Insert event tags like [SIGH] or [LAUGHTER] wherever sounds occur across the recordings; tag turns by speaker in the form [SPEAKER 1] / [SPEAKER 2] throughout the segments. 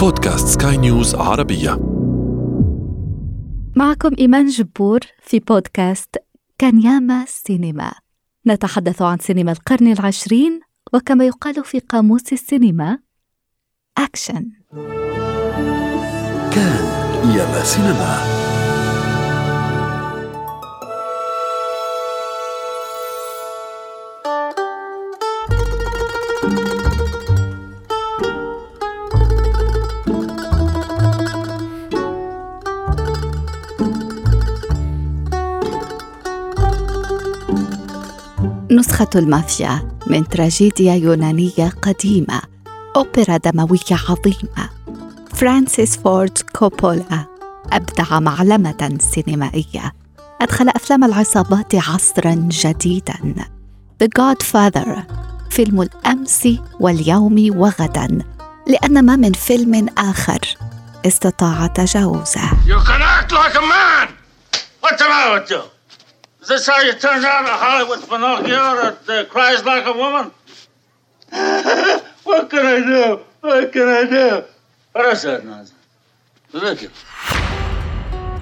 [SPEAKER 1] بودكاست سكاي نيوز عربية.
[SPEAKER 2] معكم إيمان جبور في بودكاست كان ياما سينما. نتحدث عن سينما القرن العشرين وكما يقال في قاموس السينما. أكشن
[SPEAKER 1] كان ياما سينما.
[SPEAKER 2] نسخة المافيا من تراجيديا يونانية قديمة أوبرا دموية عظيمة. فرانسيس فورد كوبولا أبدع معلمة سينمائية. أدخل أفلام العصابات عصرا جديدا. The Godfather فيلم الأمس واليوم وغدا. لأن ما من فيلم آخر استطاع تجاوزه
[SPEAKER 3] You can act like a man! What's the matter with you? Is this how you turn down a Hollywood Pinocchio that uh, cries like a woman? [LAUGHS] what can I do? What can I do? What is that nonsense? Ridiculous.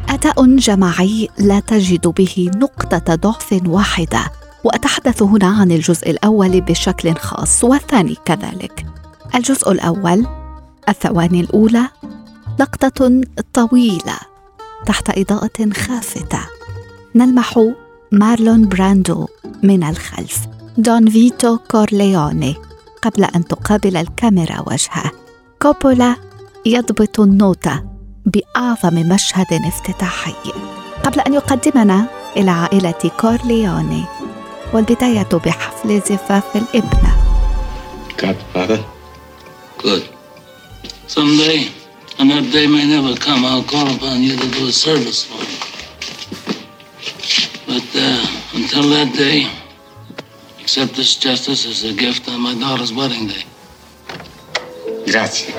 [SPEAKER 2] أداء جماعي لا تجد به نقطة ضعف واحدة وأتحدث هنا عن الجزء الأول بشكل خاص والثاني كذلك الجزء الأول الثواني الأولى لقطة طويلة تحت إضاءة خافتة نلمح مارلون براندو من الخلف دون فيتو كورليوني قبل أن تقابل الكاميرا وجهه كوبولا يضبط النوتة بأعظم مشهد افتتاحي قبل أن يقدمنا إلى عائلة كورليوني والبداية بحفل زفاف الابنة
[SPEAKER 3] Godfather? Good. Someday, and that day may never come, I'll call upon you to do a service for me. Uh, until that day, accept this justice as a gift on my daughter's wedding day.
[SPEAKER 4] Grazie.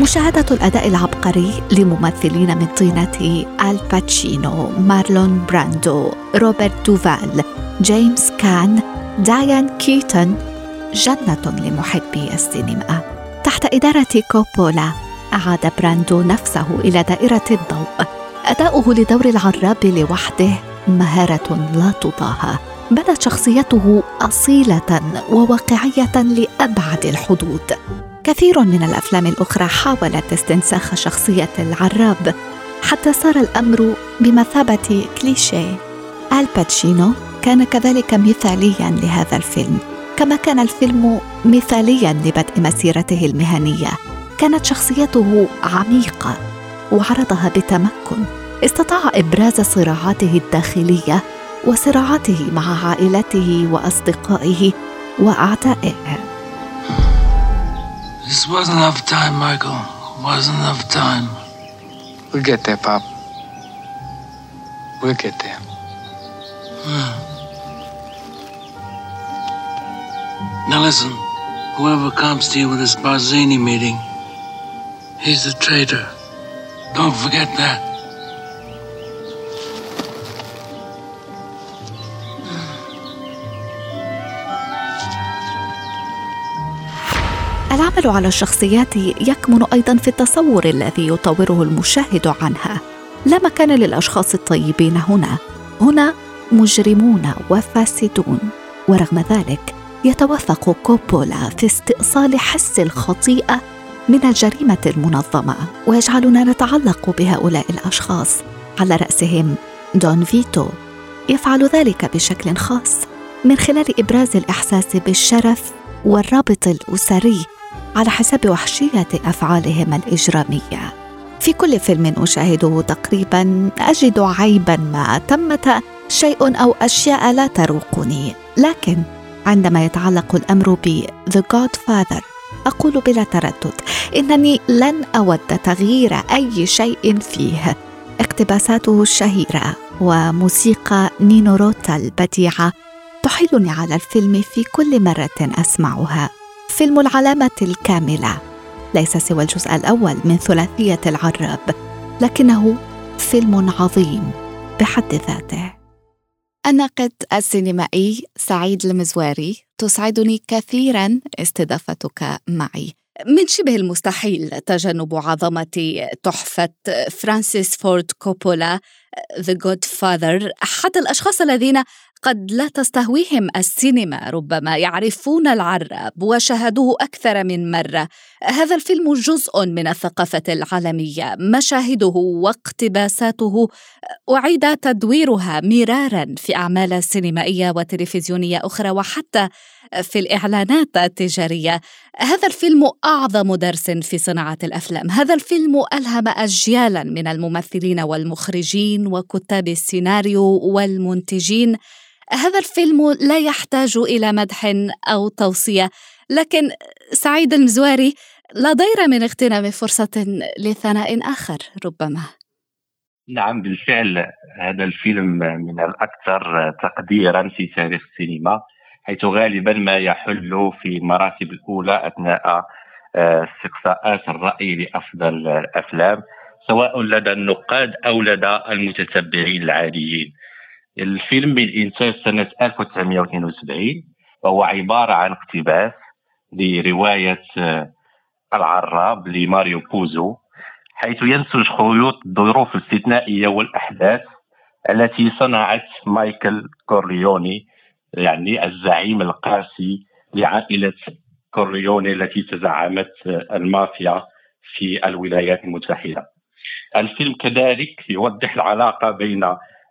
[SPEAKER 2] مشاهدة الأداء العبقري لممثلين من طينة الباتشينو، مارلون براندو، روبرت دوفال، جيمس كان، دايان كيتون جنة لمحبي السينما. تحت إدارة كوبولا أعاد براندو نفسه إلى دائرة الضوء. أداؤه لدور العراب لوحده مهارة لا تضاهى. بدت شخصيته أصيلة وواقعية لأبعد الحدود. كثير من الأفلام الأخرى حاولت استنساخ شخصية العراب حتى صار الأمر بمثابة كليشيه الباتشينو كان كذلك مثاليا لهذا الفيلم كما كان الفيلم مثاليا لبدء مسيرته المهنية كانت شخصيته عميقة وعرضها بتمكن استطاع ابراز صراعاته الداخليه وصراعاته مع عائلته واصدقائه واعدائه
[SPEAKER 3] This wasn't enough time, Michael. Wasn't enough time.
[SPEAKER 4] We'll get there, Pop. We'll get there.
[SPEAKER 3] Now listen, whoever comes to you with this Barzini meeting, he's a traitor. Don't forget that.
[SPEAKER 2] العمل على الشخصيات يكمن أيضا في التصور الذي يطوره المشاهد عنها. لا مكان للأشخاص الطيبين هنا. هنا مجرمون وفاسدون. ورغم ذلك يتوثق كوبولا في استئصال حس الخطيئة من الجريمة المنظمة ويجعلنا نتعلق بهؤلاء الأشخاص. على رأسهم دون فيتو. يفعل ذلك بشكل خاص. من خلال إبراز الإحساس بالشرف والرابط الأسري على حساب وحشية أفعالهم الإجرامية. في كل فيلم أشاهده تقريبا أجد عيبا ما ثمه شيء أو أشياء لا تروقني. لكن عندما يتعلق الأمر ب The Godfather أقول بلا تردد إنني لن أود تغيير أي شيء فيه. اقتباساته الشهيرة وموسيقى نينو روتا البديعة تحيلني على الفيلم في كل مرة أسمعها. فيلم العلامة الكاملة. ليس سوى الجزء الأول من ثلاثية العراب لكنه فيلم عظيم بحد ذاته.
[SPEAKER 5] الناقد السينمائي سعيد المزواري تسعدني كثيرا استضافتك معي. من شبه المستحيل تجنب عظمة تحفة فرانسيس فورد كوبولا The Godfather حتى الأشخاص الذين قد لا تستهويهم السينما ربما يعرفون العراب وشاهدوه أكثر من مرة. هذا الفيلم جزء من الثقافة العالمية مشاهده واقتباساته أعيد تدويرها مرارا في أعمال سينمائية وتلفزيونية أخرى وحتى في الإعلانات التجارية. هذا الفيلم أعظم درس في صناعة الأفلام. هذا الفيلم ألهم اجيالا من الممثلين والمخرجين وكتاب السيناريو والمنتجين. هذا الفيلم لا يحتاج إلى مدح أو توصية لكن سعيد المزواري لا ضير من اغتنام فرصة لثناء آخر ربما.
[SPEAKER 6] نعم بالفعل هذا الفيلم من الأكثر تقديرا في تاريخ السينما حيث غالبا ما يحل في المراتب الأولى أثناء آه، استقصاءات الرأي لأفضل الأفلام سواء لدى النقاد أو لدى المتتبعين العاديين. الفيلم من إنتاج سنة 1972 وهو عبارة عن اقتباس لرواية آه، العراب لماريو بوزو حيث ينسج خيوط الظروف الاستثنائية والأحداث التي صنعت مايكل كورليوني يعني الزعيم القاسي لعائلة كورليوني التي تزعمت آه، المافيا في الولايات المتحدة. الفيلم كذلك يوضح العلاقة بين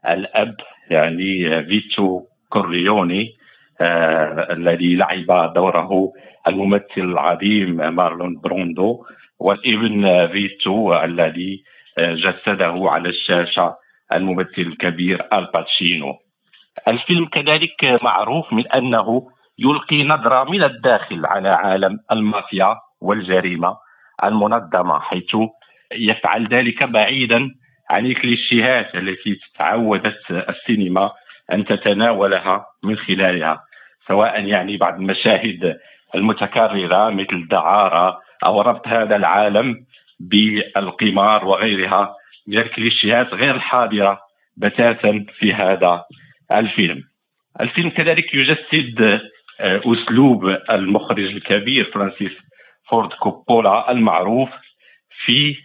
[SPEAKER 6] الأب يعني فيتو كورليوني آه الذي لعب دوره الممثل العظيم مارلون براندو والابن فيتو الذي آه، جسده على الشاشة الممثل الكبير آل باتشينو الفيلم كذلك معروف من أنه يلقي نظرة من الداخل على عالم المافيا والجريمة المنظمة حيث يفعل ذلك بعيدا عن الكليشيهات التي تعودت السينما أن تتناولها من خلالها سواء يعني بعض المشاهد المتكررة مثل الدعاره أو ربط هذا العالم بالقمار وغيرها من الكليشيهات غير الحاضرة بتاتا في هذا الفيلم. الفيلم كذلك يجسد آه، أسلوب المخرج الكبير فرانسيس فورد كوبولا المعروف في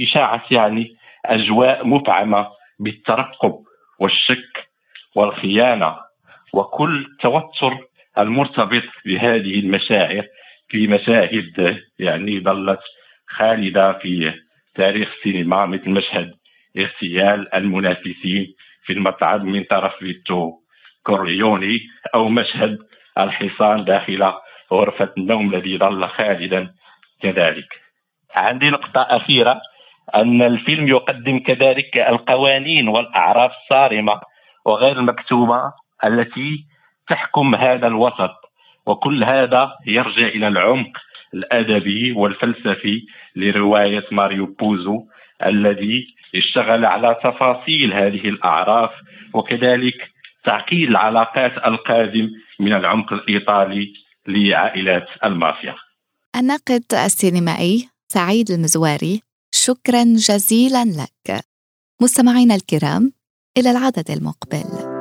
[SPEAKER 6] إشاعة يعني أجواء مفعمة بالترقب والشك والخيانة وكل توتر المرتبط بهذه المشاعر في مشاهد يعني ظلت خالدة في تاريخ السينما مثل مشهد اغتيال المنافسين في المطعم من طرف فيتو كورليوني أو مشهد الحصان داخل غرفة النوم الذي ظل خالدا كذلك. عندي نقطة أخيرة. أن الفيلم يقدم كذلك القوانين والأعراف الصارمة وغير المكتوبة التي تحكم هذا الوسط. وكل هذا يرجع إلى العمق الأدبي والفلسفي لرواية ماريو بوزو الذي اشتغل على تفاصيل هذه الأعراف وكذلك تعقيد العلاقات القادم من العمق الإيطالي لعائلات المافيا.
[SPEAKER 5] الناقد السينمائي سعيد المزواري شكرا جزيلا لك. مستمعينا الكرام إلى العدد المقبل.